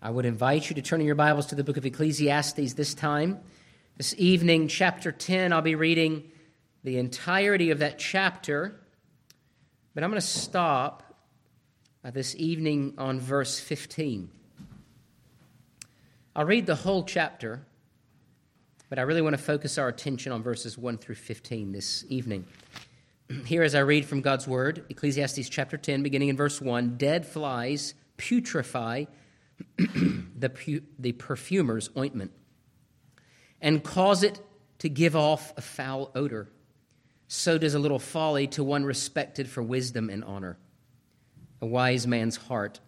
I would invite you to turn in your Bibles to the book of Ecclesiastes this time. This evening, chapter 10, I'll be reading the entirety of that chapter, but I'm going to stop uh, this evening on verse 15. I'll read the whole chapter, but I really want to focus our attention on verses 1 through 15 this evening. Here, as I read from God's Word, Ecclesiastes chapter 10, beginning in verse 1 Dead flies putrefy the, pu- the perfumer's ointment and cause it to give off a foul odor. So does a little folly to one respected for wisdom and honor. A wise man's heart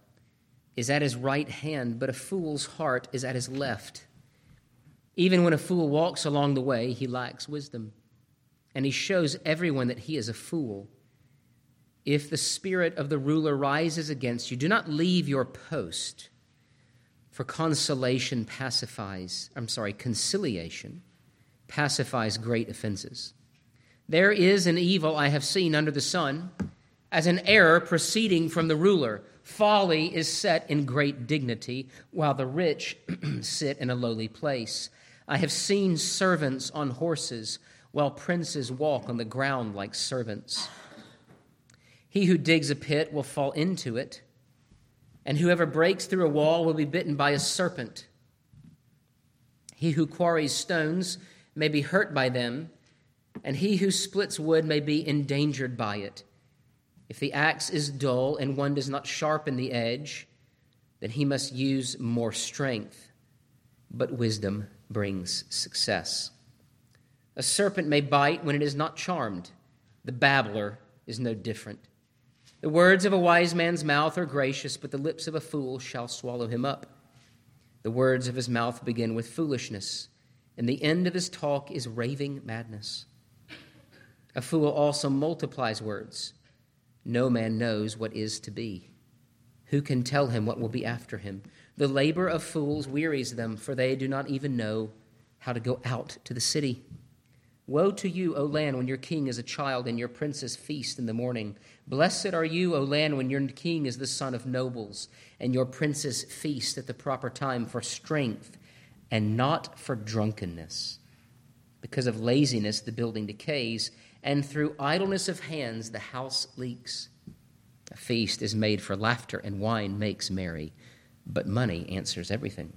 is at his right hand, but a fool's heart is at his left. Even when a fool walks along the way, he lacks wisdom, and he shows everyone that he is a fool. If the spirit of the ruler rises against you, do not leave your post for consolation pacifies, I'm sorry, conciliation pacifies great offenses. There is an evil I have seen under the sun, as an error proceeding from the ruler. Folly is set in great dignity, while the rich sit in a lowly place. I have seen servants on horses, while princes walk on the ground like servants. He who digs a pit will fall into it and whoever breaks through a wall will be bitten by a serpent. He who quarries stones may be hurt by them, and he who splits wood may be endangered by it. If the axe is dull and one does not sharpen the edge, then he must use more strength. But wisdom brings success. A serpent may bite when it is not charmed. The babbler is no different. The words of a wise man's mouth are gracious, but the lips of a fool shall swallow him up. The words of his mouth begin with foolishness, and the end of his talk is raving madness. A fool also multiplies words. No man knows what is to be. Who can tell him what will be after him? The labor of fools wearies them, for they do not even know how to go out to the city. Woe to you, O land, when your king is a child and your princes feast in the morning. Blessed are you, O land, when your king is the son of nobles and your princes feast at the proper time for strength and not for drunkenness. Because of laziness, the building decays, and through idleness of hands, the house leaks. A feast is made for laughter, and wine makes merry, but money answers everything.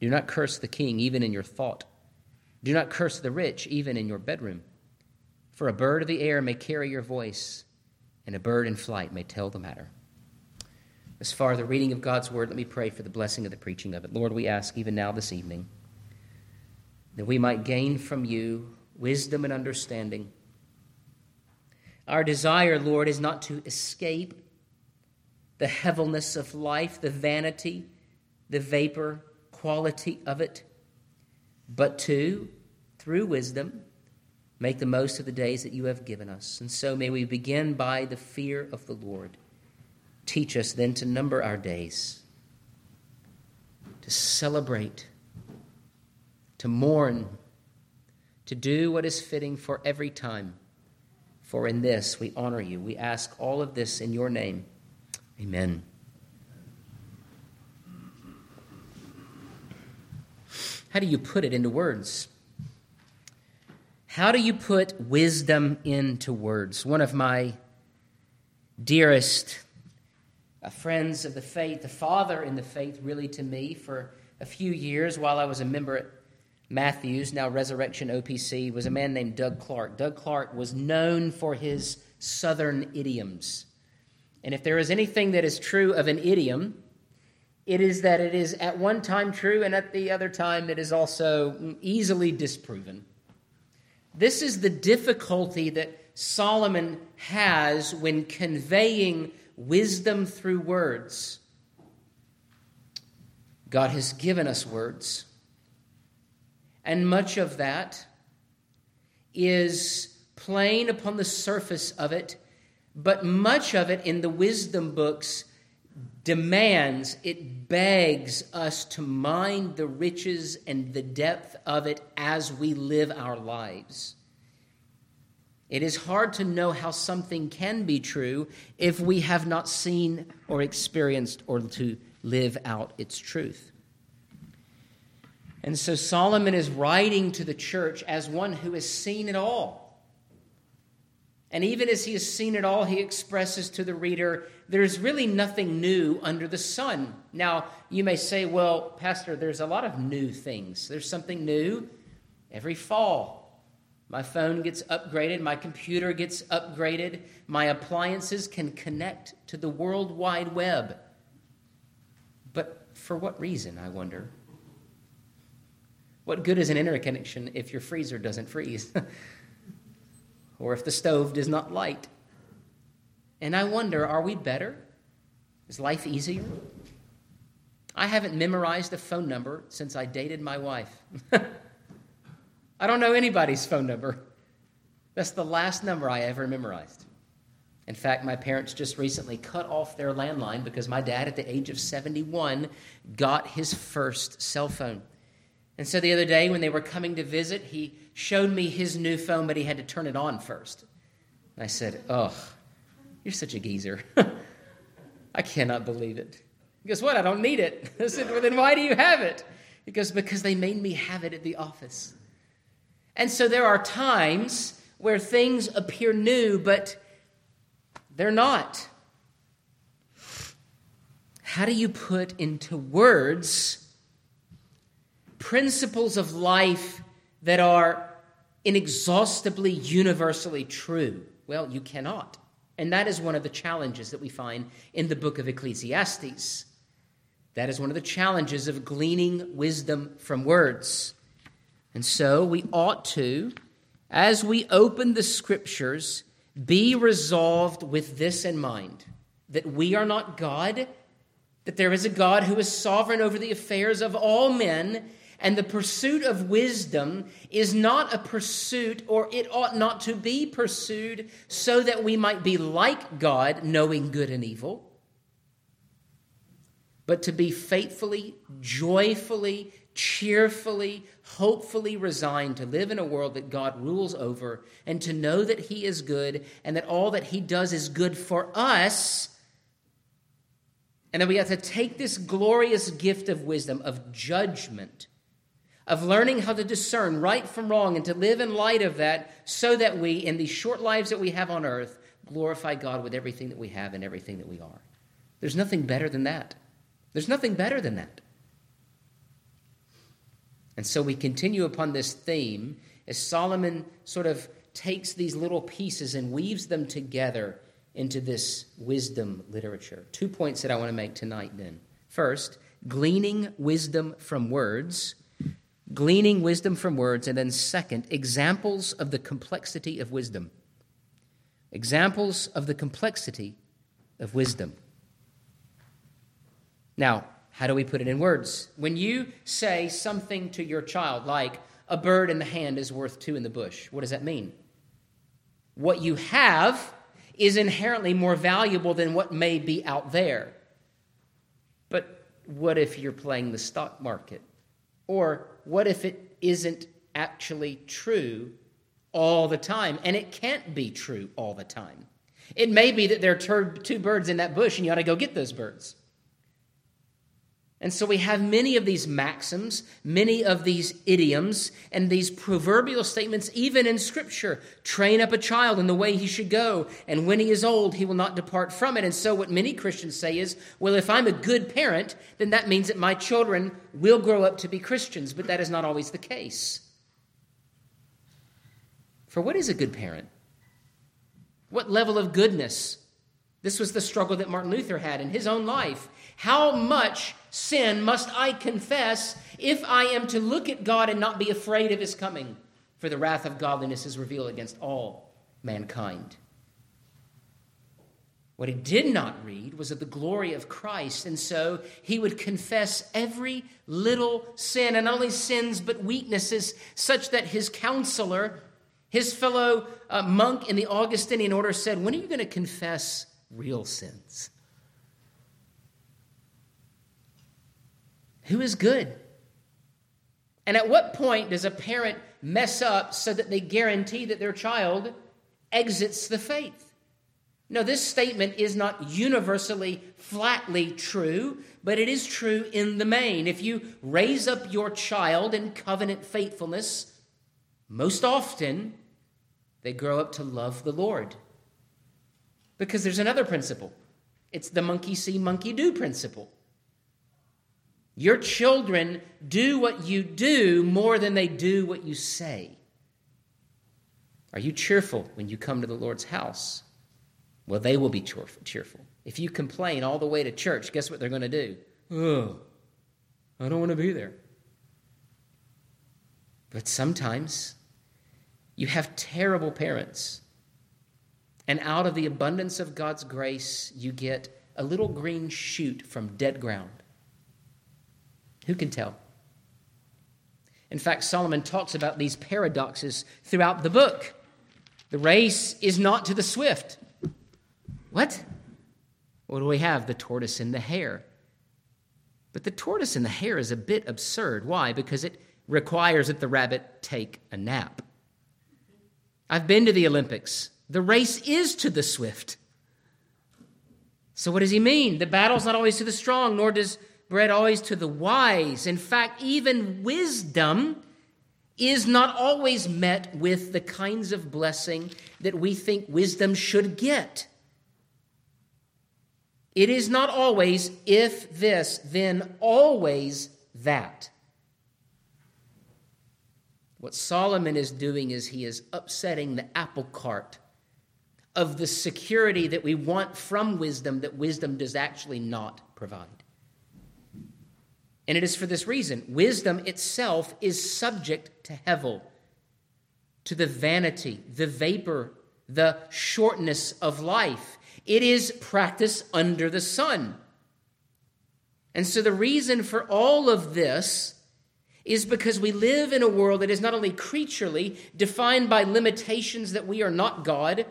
Do not curse the king, even in your thought do not curse the rich, even in your bedroom. For a bird of the air may carry your voice, and a bird in flight may tell the matter. As far as the reading of God's word, let me pray for the blessing of the preaching of it. Lord, we ask even now this evening that we might gain from you wisdom and understanding. Our desire, Lord, is not to escape the heaviness of life, the vanity, the vapor quality of it but to, through wisdom, make the most of the days that you have given us. And so may we begin by the fear of the Lord. Teach us then to number our days, to celebrate, to mourn, to do what is fitting for every time. For in this we honor you. We ask all of this in your name. Amen. How do you put it into words? How do you put wisdom into words? One of my dearest uh, friends of the faith, the father in the faith, really to me, for a few years while I was a member at Matthews, now Resurrection OPC, was a man named Doug Clark. Doug Clark was known for his southern idioms. And if there is anything that is true of an idiom, it is that it is at one time true and at the other time it is also easily disproven. This is the difficulty that Solomon has when conveying wisdom through words. God has given us words, and much of that is plain upon the surface of it, but much of it in the wisdom books demands, it begs us to mind the riches and the depth of it as we live our lives. It is hard to know how something can be true if we have not seen or experienced or to live out its truth. And so Solomon is writing to the church as one who has seen it all. And even as he has seen it all, he expresses to the reader, there's really nothing new under the sun. Now, you may say, well, Pastor, there's a lot of new things. There's something new every fall. My phone gets upgraded, my computer gets upgraded, my appliances can connect to the World Wide Web. But for what reason, I wonder? What good is an internet connection if your freezer doesn't freeze? or if the stove does not light? And I wonder, are we better? Is life easier? I haven't memorized a phone number since I dated my wife. I don't know anybody's phone number. That's the last number I ever memorized. In fact, my parents just recently cut off their landline because my dad, at the age of 71, got his first cell phone. And so the other day, when they were coming to visit, he showed me his new phone, but he had to turn it on first. And I said, Oh, you're such a geezer. I cannot believe it. Guess what? I don't need it. I said, Well, then why do you have it? He goes, Because they made me have it at the office. And so there are times where things appear new, but they're not. How do you put into words principles of life that are inexhaustibly universally true? Well, you cannot. And that is one of the challenges that we find in the book of Ecclesiastes. That is one of the challenges of gleaning wisdom from words. And so we ought to, as we open the scriptures, be resolved with this in mind that we are not God, that there is a God who is sovereign over the affairs of all men, and the pursuit of wisdom is not a pursuit, or it ought not to be pursued, so that we might be like God, knowing good and evil, but to be faithfully, joyfully, cheerfully, hopefully resigned to live in a world that God rules over and to know that He is good and that all that He does is good for us. And that we have to take this glorious gift of wisdom, of judgment, of learning how to discern right from wrong and to live in light of that so that we, in these short lives that we have on earth, glorify God with everything that we have and everything that we are. There's nothing better than that. There's nothing better than that. And so we continue upon this theme as Solomon sort of takes these little pieces and weaves them together into this wisdom literature. Two points that I want to make tonight then. First, gleaning wisdom from words, gleaning wisdom from words, and then second, examples of the complexity of wisdom. Examples of the complexity of wisdom. Now, how do we put it in words? When you say something to your child like, a bird in the hand is worth two in the bush, what does that mean? What you have is inherently more valuable than what may be out there. But what if you're playing the stock market? Or what if it isn't actually true all the time? And it can't be true all the time. It may be that there are two birds in that bush and you ought to go get those birds. And so we have many of these maxims, many of these idioms, and these proverbial statements, even in Scripture. Train up a child in the way he should go, and when he is old, he will not depart from it. And so, what many Christians say is, well, if I'm a good parent, then that means that my children will grow up to be Christians, but that is not always the case. For what is a good parent? What level of goodness? This was the struggle that Martin Luther had in his own life. How much sin must I confess if I am to look at God and not be afraid of his coming? For the wrath of godliness is revealed against all mankind. What he did not read was of the glory of Christ, and so he would confess every little sin, and not only sins, but weaknesses, such that his counselor, his fellow uh, monk in the Augustinian order, said, When are you going to confess real sins? Who is good? And at what point does a parent mess up so that they guarantee that their child exits the faith. No, this statement is not universally, flatly true, but it is true in the main. If you raise up your child in covenant faithfulness, most often they grow up to love the Lord. Because there's another principle it's the monkey see, monkey do principle. Your children do what you do more than they do what you say. Are you cheerful when you come to the Lord's house? Well, they will be cheerful. If you complain all the way to church, guess what they're going to do? Oh, I don't want to be there. But sometimes you have terrible parents, and out of the abundance of God's grace, you get a little green shoot from dead ground. Who can tell? In fact, Solomon talks about these paradoxes throughout the book. The race is not to the swift, what? What do we have? The tortoise and the hare. But the tortoise and the hare is a bit absurd. Why? Because it requires that the rabbit take a nap. I've been to the Olympics. The race is to the swift. So, what does he mean? The battle's not always to the strong, nor does bread always to the wise. In fact, even wisdom is not always met with the kinds of blessing that we think wisdom should get. It is not always if this, then always that. What Solomon is doing is he is upsetting the apple cart of the security that we want from wisdom that wisdom does actually not provide. And it is for this reason wisdom itself is subject to hevel, to the vanity, the vapor, the shortness of life. It is practice under the sun. And so the reason for all of this is because we live in a world that is not only creaturely, defined by limitations that we are not God,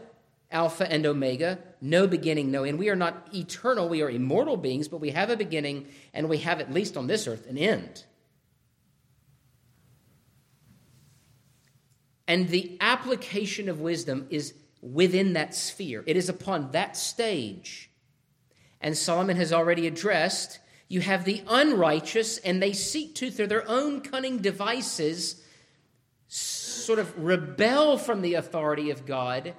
Alpha and Omega, no beginning, no end. We are not eternal, we are immortal beings, but we have a beginning, and we have, at least on this earth, an end. And the application of wisdom is within that sphere. It is upon that stage. And Solomon has already addressed you have the unrighteous, and they seek to, through their own cunning devices, sort of rebel from the authority of God,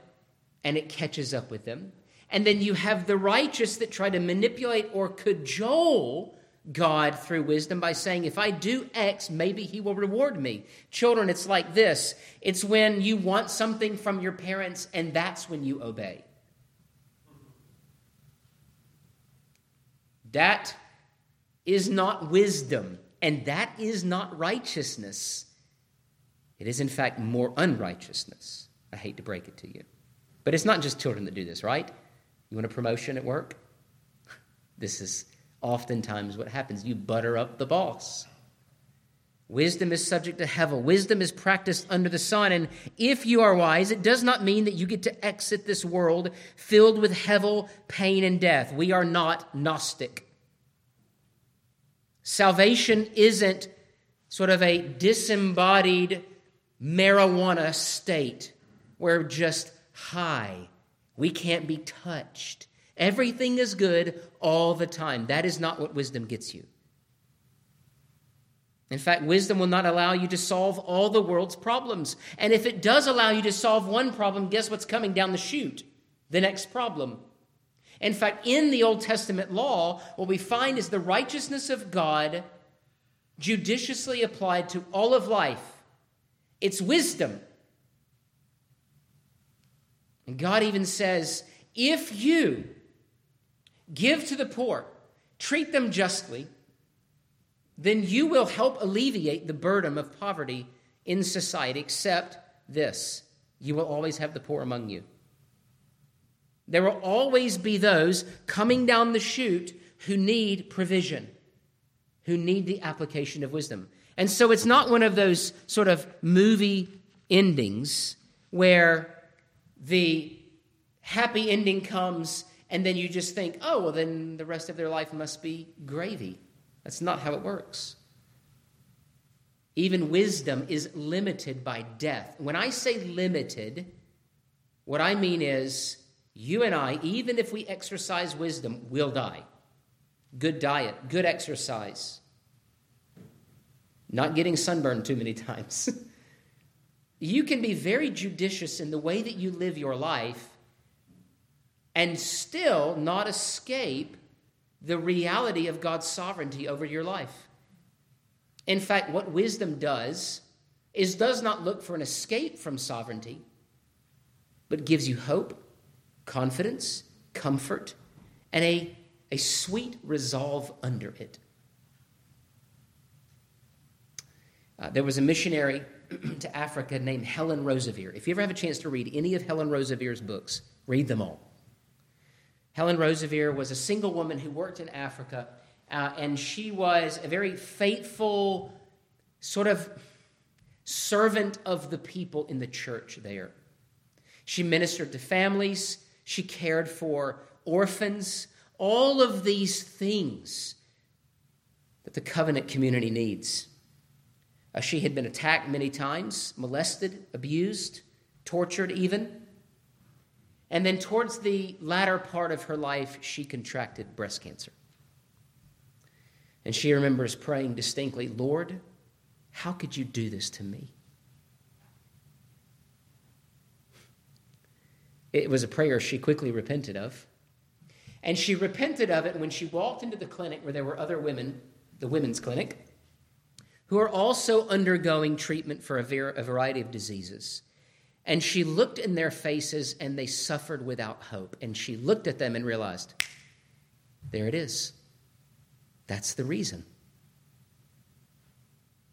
and it catches up with them. And then you have the righteous that try to manipulate or cajole God through wisdom by saying, if I do X, maybe He will reward me. Children, it's like this it's when you want something from your parents, and that's when you obey. That is not wisdom, and that is not righteousness. It is, in fact, more unrighteousness. I hate to break it to you. But it's not just children that do this, right? You want a promotion at work? This is oftentimes what happens. You butter up the boss. Wisdom is subject to hevel. Wisdom is practiced under the sun. And if you are wise, it does not mean that you get to exit this world filled with hevel, pain, and death. We are not Gnostic. Salvation isn't sort of a disembodied marijuana state where just high. We can't be touched. Everything is good all the time. That is not what wisdom gets you. In fact, wisdom will not allow you to solve all the world's problems. And if it does allow you to solve one problem, guess what's coming down the chute? The next problem. In fact, in the Old Testament law, what we find is the righteousness of God judiciously applied to all of life. It's wisdom. And God even says, if you give to the poor, treat them justly, then you will help alleviate the burden of poverty in society, except this you will always have the poor among you. There will always be those coming down the chute who need provision, who need the application of wisdom. And so it's not one of those sort of movie endings where the happy ending comes and then you just think, oh, well, then the rest of their life must be gravy. That's not how it works. Even wisdom is limited by death. When I say limited, What I mean is, you and I, even if we exercise wisdom, will die. Good diet, good exercise, not getting sunburned too many times. You can be very judicious in the way that you live your life and still not escape the reality of God's sovereignty over your life. In fact, what wisdom does is does not look for an escape from sovereignty, but gives you hope, confidence, comfort, and a, a sweet resolve under it. Uh, there was a missionary to Africa named Helen Roseveare. If you ever have a chance to read any of Helen Roseveare's books, read them all. Helen Roseveare was a single woman who worked in Africa, uh, and she was a very faithful, sort of servant of the people in the church there. She ministered to families, she cared for orphans, all of these things that the covenant community needs. Uh, she had been attacked many times, molested, abused, tortured even. And then, towards the latter part of her life, she contracted breast cancer. And she remembers praying distinctly, Lord, how could you do this to me? It was a prayer she quickly repented of. And she repented of it when she walked into the clinic where there were other women, the women's clinic, who are also undergoing treatment for a, ver- a variety of diseases. And she looked in their faces and they suffered without hope. And she looked at them and realized, there it is. That's the reason.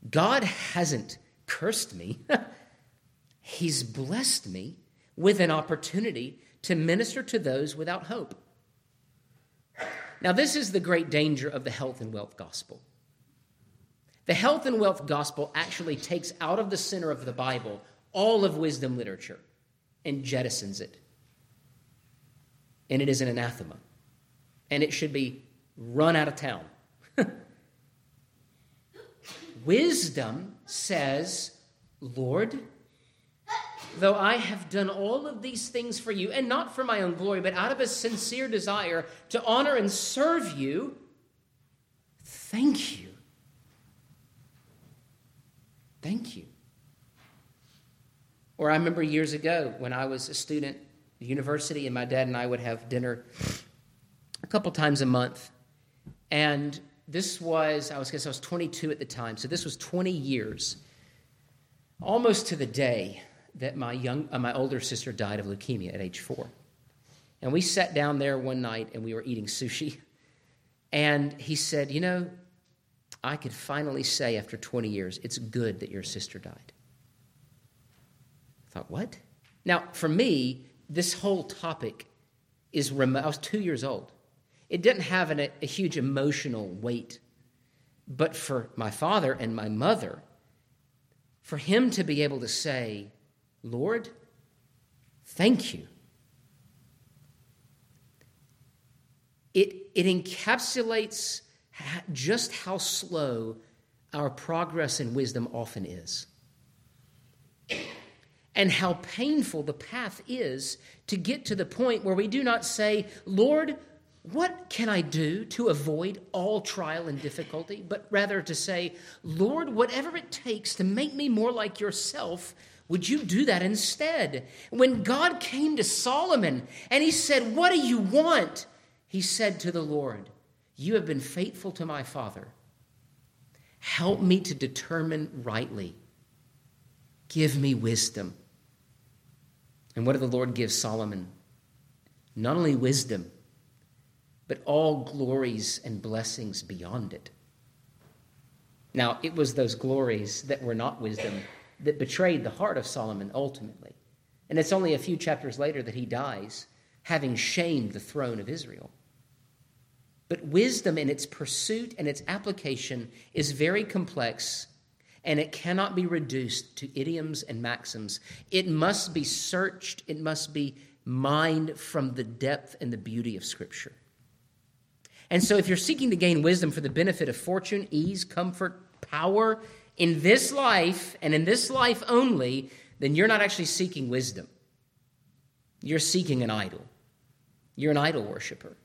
God hasn't cursed me, He's blessed me with an opportunity to minister to those without hope. Now, this is the great danger of the health and wealth gospel. The health and wealth gospel actually takes out of the center of the Bible all of wisdom literature and jettisons it. And it is an anathema. And it should be run out of town. wisdom says, Lord, though I have done all of these things for you, and not for my own glory, but out of a sincere desire to honor and serve you, thank you Thank you. Or I remember years ago when I was a student at university, and my dad and I would have dinner a couple times a month. And this was, I was guess I was 22 at the time, so this was 20 years, almost to the day that my young, uh, my older sister died of leukemia at age four. And we sat down there one night and we were eating sushi. And he said, You know, I could finally say after 20 years, it's good that your sister died. I thought, what? Now, for me, this whole topic is. I was two years old. It didn't have an, a huge emotional weight. But for my father and my mother, for him to be able to say, Lord, thank you. It, it encapsulates just how slow our progress in wisdom often is. And how painful the path is to get to the point where we do not say, Lord, what can I do to avoid all trial and difficulty? But rather to say, Lord, whatever it takes to make me more like yourself, would you do that instead? When God came to Solomon and he said, What do you want? He said to the Lord, you have been faithful to my father. Help me to determine rightly. Give me wisdom. And what did the Lord give Solomon? Not only wisdom, but all glories and blessings beyond it. Now, it was those glories that were not wisdom that betrayed the heart of Solomon ultimately. And it's only a few chapters later that he dies, having shamed the throne of Israel. But wisdom in its pursuit and its application is very complex and it cannot be reduced to idioms and maxims. It must be searched, it must be mined from the depth and the beauty of Scripture. And so, if you're seeking to gain wisdom for the benefit of fortune, ease, comfort, power in this life and in this life only, then you're not actually seeking wisdom. you're seeking an idol. You're an idol worshiper.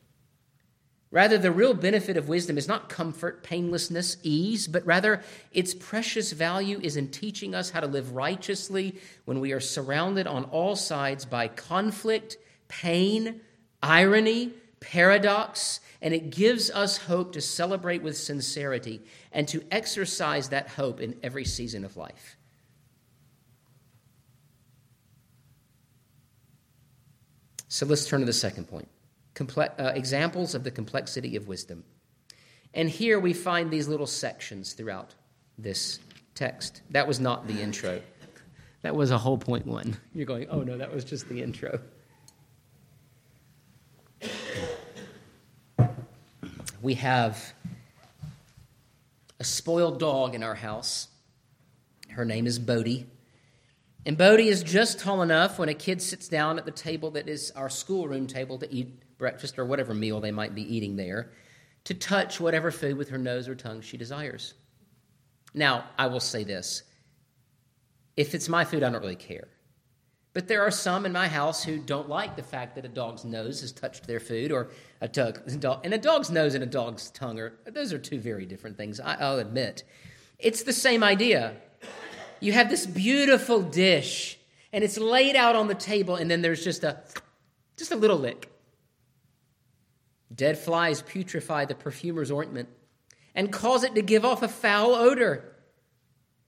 Rather, the real benefit of wisdom is not comfort, painlessness, ease, but rather its precious value is in teaching us how to live righteously when we are surrounded on all sides by conflict, pain, irony, paradox, and it gives us hope to celebrate with sincerity and to exercise that hope in every season of life. So let's turn to the second point Comple- uh, examples of the complexity of wisdom. And here we find these little sections throughout this text. That was not the intro. That was a whole point one. You're going, oh no, that was just the intro. We have a spoiled dog in our house. Her name is Bodie. And Bodie is just tall enough when a kid sits down at the table that is our schoolroom table to eat breakfast or whatever meal they might be eating there to touch whatever food with her nose or tongue she desires. Now, I will say this if it's my food, I don't really care. But there are some in my house who don't like the fact that a dog's nose has touched their food, or a dog, and a dog's nose and a dog's tongue are those are two very different things. I'll admit, it's the same idea you have this beautiful dish and it's laid out on the table and then there's just a just a little lick dead flies putrefy the perfumer's ointment and cause it to give off a foul odor.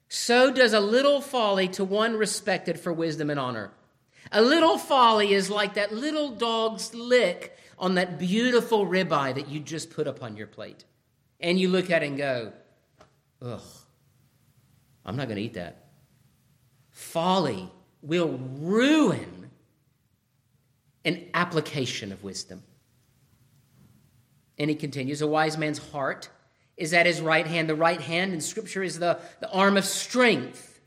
So does a little folly to one respected for wisdom and honor. A little folly is like that little dog's lick on that beautiful ribeye that you just put up on your plate. And you look at it and go ugh i'm not going to eat that. Folly will ruin an application of wisdom. And he continues A wise man's heart is at his right hand. The right hand in Scripture is the, the arm of strength,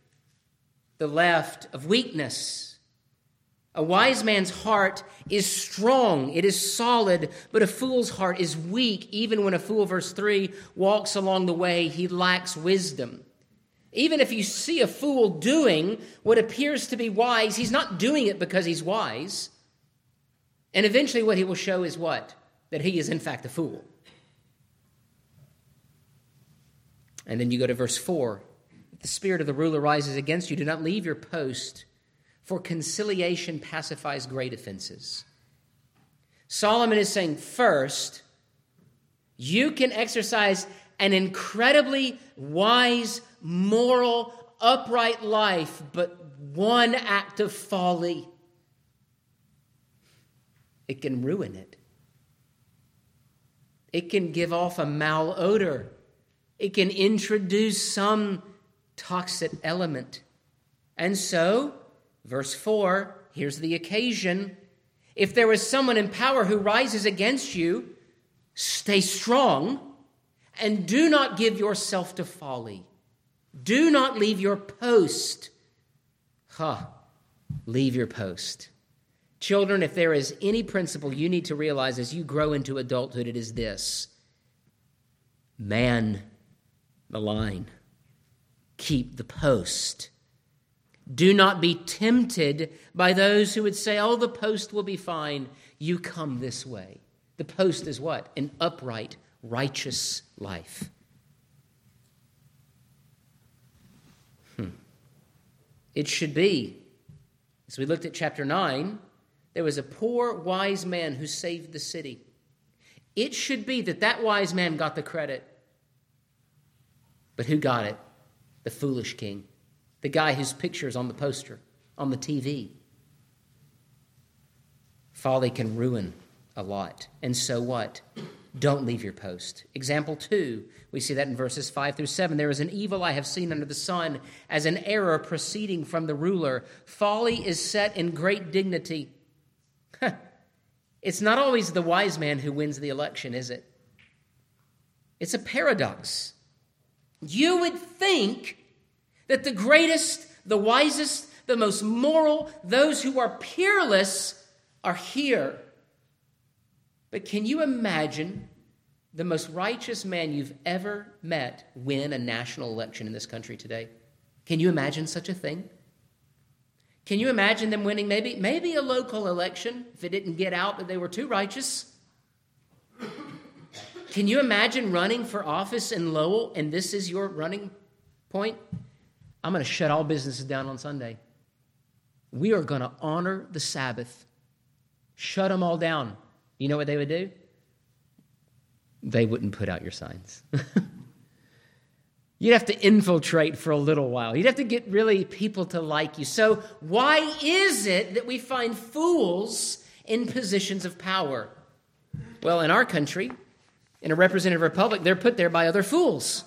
the left of weakness. A wise man's heart is strong, it is solid, but a fool's heart is weak. Even when a fool, verse 3, walks along the way, he lacks wisdom. Even if you see a fool doing what appears to be wise, he's not doing it because he's wise. And eventually, what he will show is what? That he is, in fact, a fool. And then you go to verse 4 If the spirit of the ruler rises against you, do not leave your post, for conciliation pacifies great offenses. Solomon is saying, first, you can exercise an incredibly wise moral, upright life, but one act of folly, it can ruin it. It can give off a malodor. It can introduce some toxic element. And so, verse 4, here's the occasion. If there is someone in power who rises against you, stay strong and do not give yourself to folly. Do not leave your post. Ha, huh. leave your post. Children, if there is any principle you need to realize as you grow into adulthood, it is this man the line, keep the post. Do not be tempted by those who would say, Oh, the post will be fine. You come this way. The post is what? An upright, righteous life. Hmm. It should be. As we looked at chapter 9, there was a poor wise man who saved the city. It should be that that wise man got the credit. But who got it? The foolish king, the guy whose picture is on the poster, on the TV. Folly can ruin a lot. And so what? Don't leave your post. Example two, we see that in verses 5 through 7. There is an evil I have seen under the sun, as an error proceeding from the ruler. Folly is set in great dignity. it's not always the wise man who wins the election, is it? It's a paradox. You would think that the greatest, the wisest, the most moral, those who are peerless are here. But can you imagine the most righteous man you've ever met win a national election in this country today? Can you imagine such a thing? Can you imagine them winning maybe, maybe a local election if it didn't get out that they were too righteous? Can you imagine running for office in Lowell and this is your running point? I'm going to shut all businesses down on Sunday. We are going to honor the Sabbath, shut them all down. You know what they would do? They wouldn't put out your signs. You'd have to infiltrate for a little while. You'd have to get really people to like you. So, why is it that we find fools in positions of power? Well, in our country, in a representative republic, they're put there by other fools.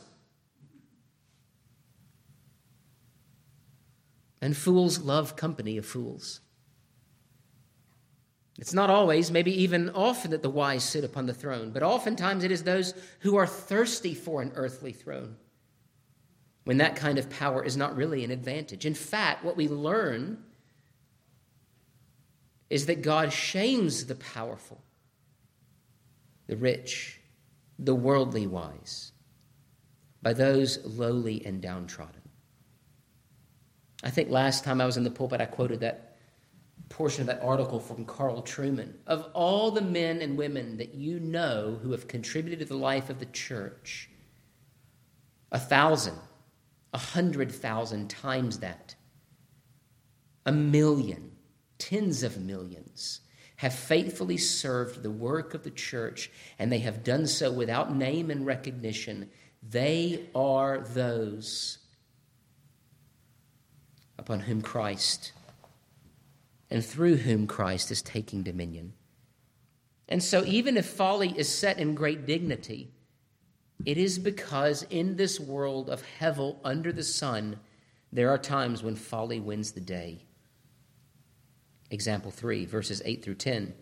And fools love company of fools. It's not always, maybe even often, that the wise sit upon the throne, but oftentimes it is those who are thirsty for an earthly throne when that kind of power is not really an advantage. In fact, what we learn is that God shames the powerful, the rich, the worldly wise, by those lowly and downtrodden. I think last time I was in the pulpit, I quoted that portion of that article from Carl Trueman. Of all the men and women that you know who have contributed to the life of the church, a thousand a hundred thousand times that, a million, tens of millions have faithfully served the work of the church, and they have done so without name and recognition. They are those upon whom Christ and through whom Christ is taking dominion. And so, even if folly is set in great dignity, it is because in this world of hevel under the sun, there are times when folly wins the day. Example 3, verses 8 through 10.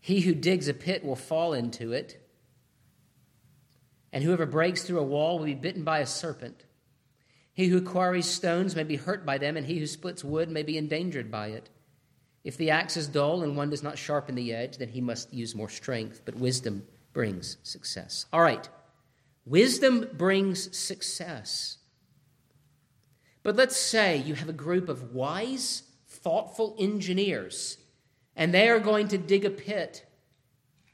He who digs a pit will fall into it, and whoever breaks through a wall will be bitten by a serpent. He who quarries stones may be hurt by them, and he who splits wood may be endangered by it. If the axe is dull and one does not sharpen the edge, then he must use more strength, but wisdom brings success. All right. Wisdom brings success. But let's say you have a group of wise, thoughtful engineers, and they are going to dig a pit,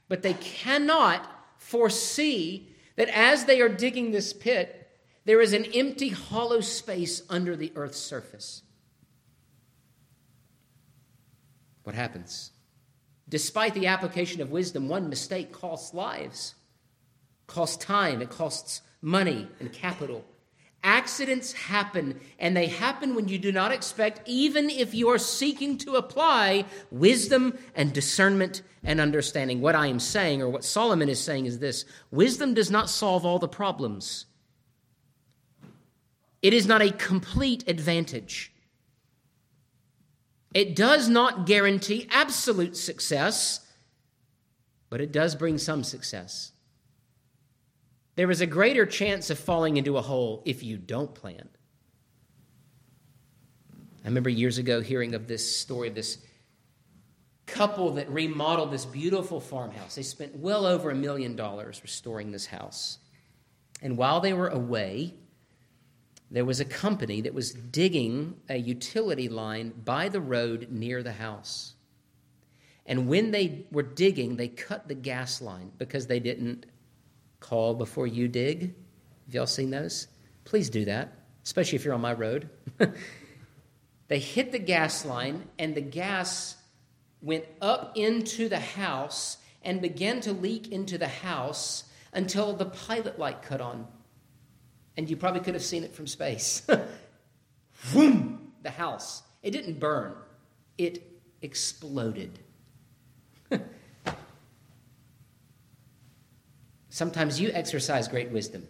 but they cannot foresee that as they are digging this pit, there is an empty, hollow space under the earth's surface. What happens? Despite the application of wisdom, one mistake costs lives costs time, it costs money and capital. Accidents happen, and they happen when you do not expect, even if you are seeking to apply wisdom and discernment and understanding. What I am saying, or what Solomon is saying, is this wisdom does not solve all the problems, it is not a complete advantage. It does not guarantee absolute success, but it does bring some success. There is a greater chance of falling into a hole if you don't plan. I remember years ago hearing of this story of this couple that remodeled this beautiful farmhouse. They spent well over a million dollars restoring this house. And while they were away, there was a company that was digging a utility line by the road near the house. And when they were digging, they cut the gas line because they didn't call before you dig. Have y'all seen those? Please do that, especially if you're on my road. they hit the gas line, and the gas went up into the house and began to leak into the house until the pilot light cut on. And you probably could have seen it from space. Boom! The house. It didn't burn, it exploded. Sometimes you exercise great wisdom,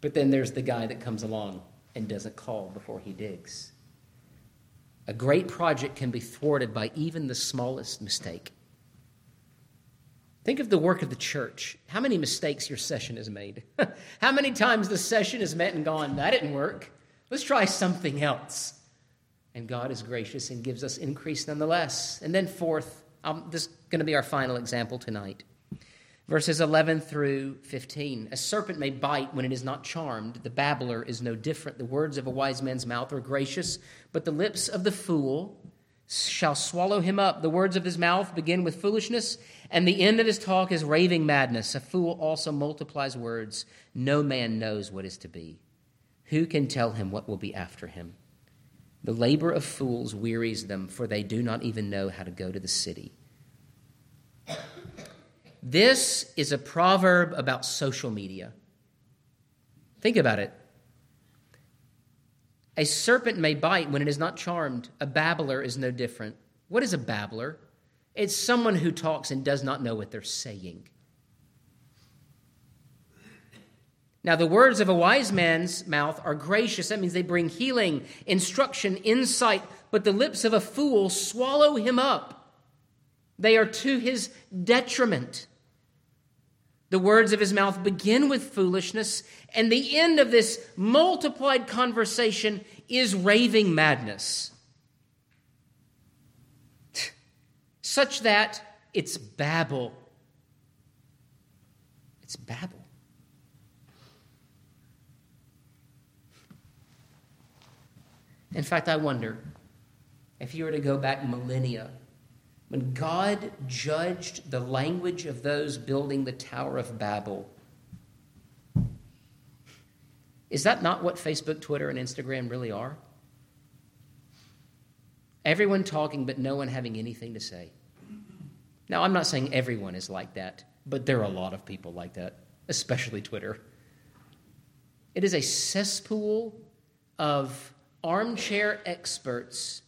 but then there's the guy that comes along and doesn't call before he digs. A great project can be thwarted by even the smallest mistake. Think of the work of the church. How many mistakes your session has made? How many times the session has met and gone, that didn't work. Let's try something else. And God is gracious and gives us increase nonetheless. And then, fourth, um, this is going to be our final example tonight. Verses 11 through 15. A serpent may bite when it is not charmed. The babbler is no different. The words of a wise man's mouth are gracious, but the lips of the fool shall swallow him up. The words of his mouth begin with foolishness, and the end of his talk is raving madness. A fool also multiplies words. No man knows what is to be. Who can tell him what will be after him? The labor of fools wearies them, for they do not even know how to go to the city. This is a proverb about social media. Think about it. A serpent may bite when it is not charmed. A babbler is no different. What is a babbler? It's someone who talks and does not know what they're saying. Now, the words of a wise man's mouth are gracious. That means they bring healing, instruction, insight. But the lips of a fool swallow him up. They are to his detriment. The words of his mouth begin with foolishness, and the end of this multiplied conversation is raving madness. Such that it's babble. It's babble. In fact, I wonder if you were to go back millennia when God judged the language of those building the Tower of Babel, is that not what Facebook, Twitter, and Instagram really are? Everyone talking, but no one having anything to say. Now, I'm not saying everyone is like that, but there are a lot of people like that, especially Twitter. It is a cesspool of armchair experts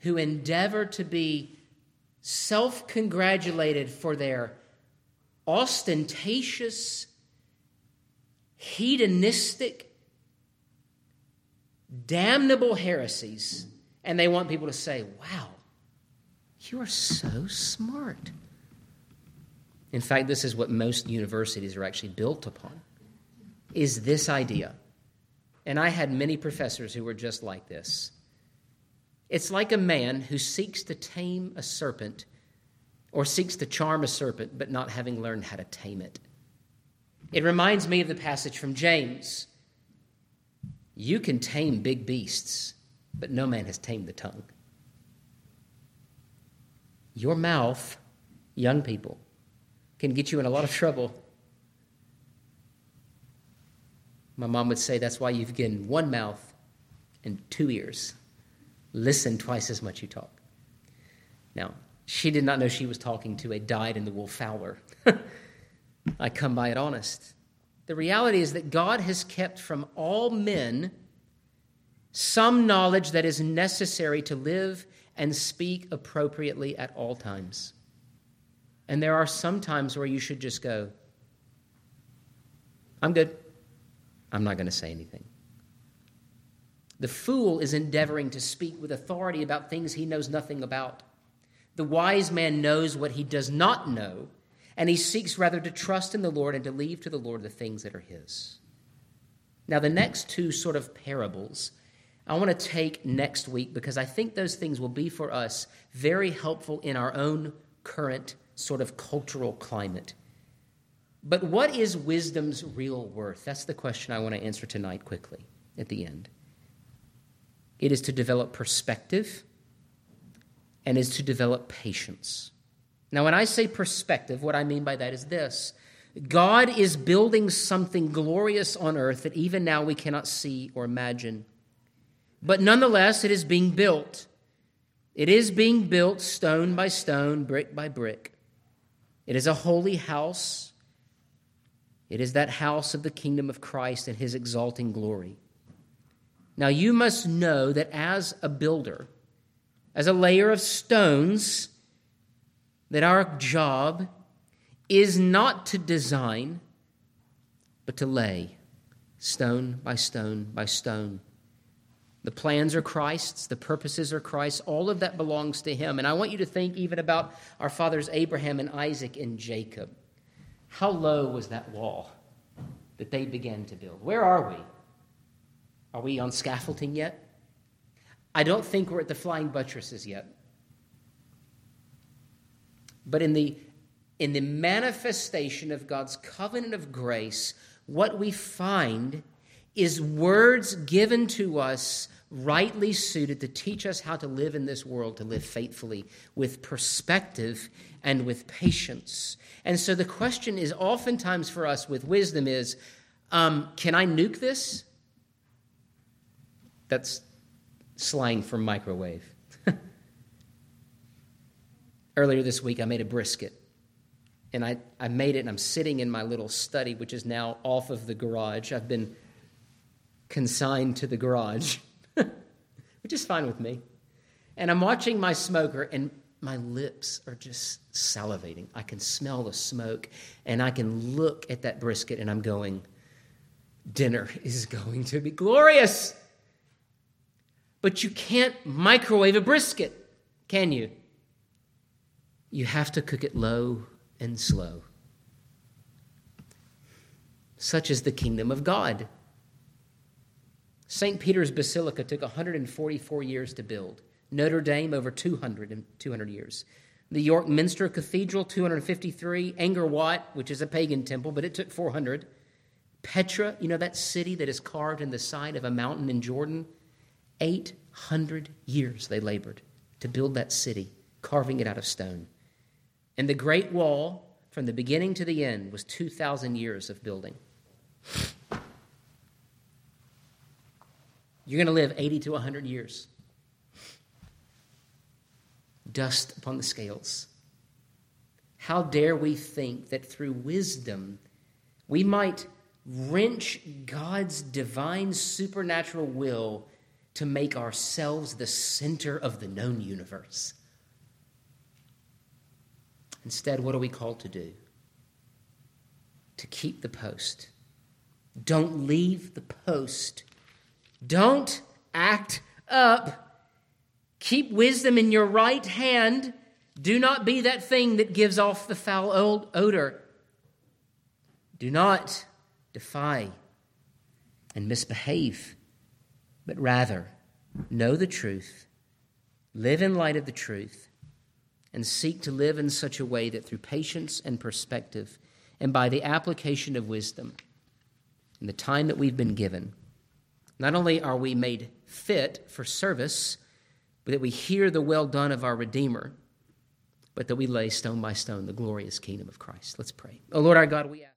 who endeavor to be self congratulated for their ostentatious, hedonistic, damnable heresies. And they want people to say, wow, you are so smart. In fact, this is what most universities are actually built upon is this idea. And I had many professors who were just like this. It's like a man who seeks to tame a serpent or seeks to charm a serpent, but not having learned how to tame it. It reminds me of the passage from James. You can tame big beasts, but no man has tamed the tongue. Your mouth, young people, can get you in a lot of trouble. My mom would say that's why you've given one mouth and two ears listen twice as much you talk. Now, she did not know she was talking to a dyed in the wool fowler. I come by it honest. The reality is that God has kept from all men some knowledge that is necessary to live and speak appropriately at all times. And there are some times where you should just go, I'm good. I'm not going to say anything. The fool is endeavoring to speak with authority about things he knows nothing about. The wise man knows what he does not know, and he seeks rather to trust in the Lord and to leave to the Lord the things that are his. Now, the next two sort of parables I want to take next week because I think those things will be for us very helpful in our own current sort of cultural climate. But what is wisdom's real worth? That's the question I want to answer tonight quickly at the end. It is to develop perspective and is to develop patience. Now, when I say perspective, what I mean by that is this God is building something glorious on earth that even now we cannot see or imagine. But nonetheless, it is being built. It is being built stone by stone, brick by brick. It is a holy house. It is that house of the kingdom of Christ and his exalting glory. Now, you must know that as a builder, as a layer of stones, that our job is not to design, but to lay stone by stone by stone. The plans are Christ's, the purposes are Christ's, all of that belongs to Him. And I want you to think even about our fathers Abraham and Isaac and Jacob. How low was that wall that they began to build? Where are we? Are we on scaffolding yet? I don't think we're at the flying buttresses yet. But in the in the manifestation of God's covenant of grace, what we find is words given to us rightly suited to teach us how to live in this world, to live faithfully, with perspective and with patience. And so the question is oftentimes for us with wisdom is um, can I nuke this? That's slang for microwave. Earlier this week, I made a brisket. And I, I made it, and I'm sitting in my little study, which is now off of the garage. I've been consigned to the garage, which is fine with me. And I'm watching my smoker, and my lips are just salivating. I can smell the smoke, and I can look at that brisket, and I'm going, dinner is going to be glorious. But you can't microwave a brisket, can you? You have to cook it low and slow. Such is the kingdom of God. St. Peter's Basilica took 144 years to build. Notre Dame, over 200, 200 years. The York Minster Cathedral, 253. Angkor Wat, which is a pagan temple, but it took 400. Petra, you know that city that is carved in the side of a mountain in Jordan? 800 years they labored to build that city, carving it out of stone. And the Great Wall, from the beginning to the end, was 2,000 years of building. You're going to live 80 to 100 years. Dust upon the scales. How dare we think that through wisdom we might wrench God's divine supernatural will to make ourselves the center of the known universe? Instead, what are we called to do? To keep the post. Don't leave the post. Don't act up. Keep wisdom in your right hand. Do not be that thing that gives off the foul odor. Do not defy and misbehave, but rather know the truth, live in light of the truth, and seek to live in such a way that through patience and perspective and by the application of wisdom in the time that we've been given, not only are we made fit for service, but that we hear the well done of our Redeemer, but that we lay stone by stone the glorious kingdom of Christ. Let's pray. Oh Lord our God, we.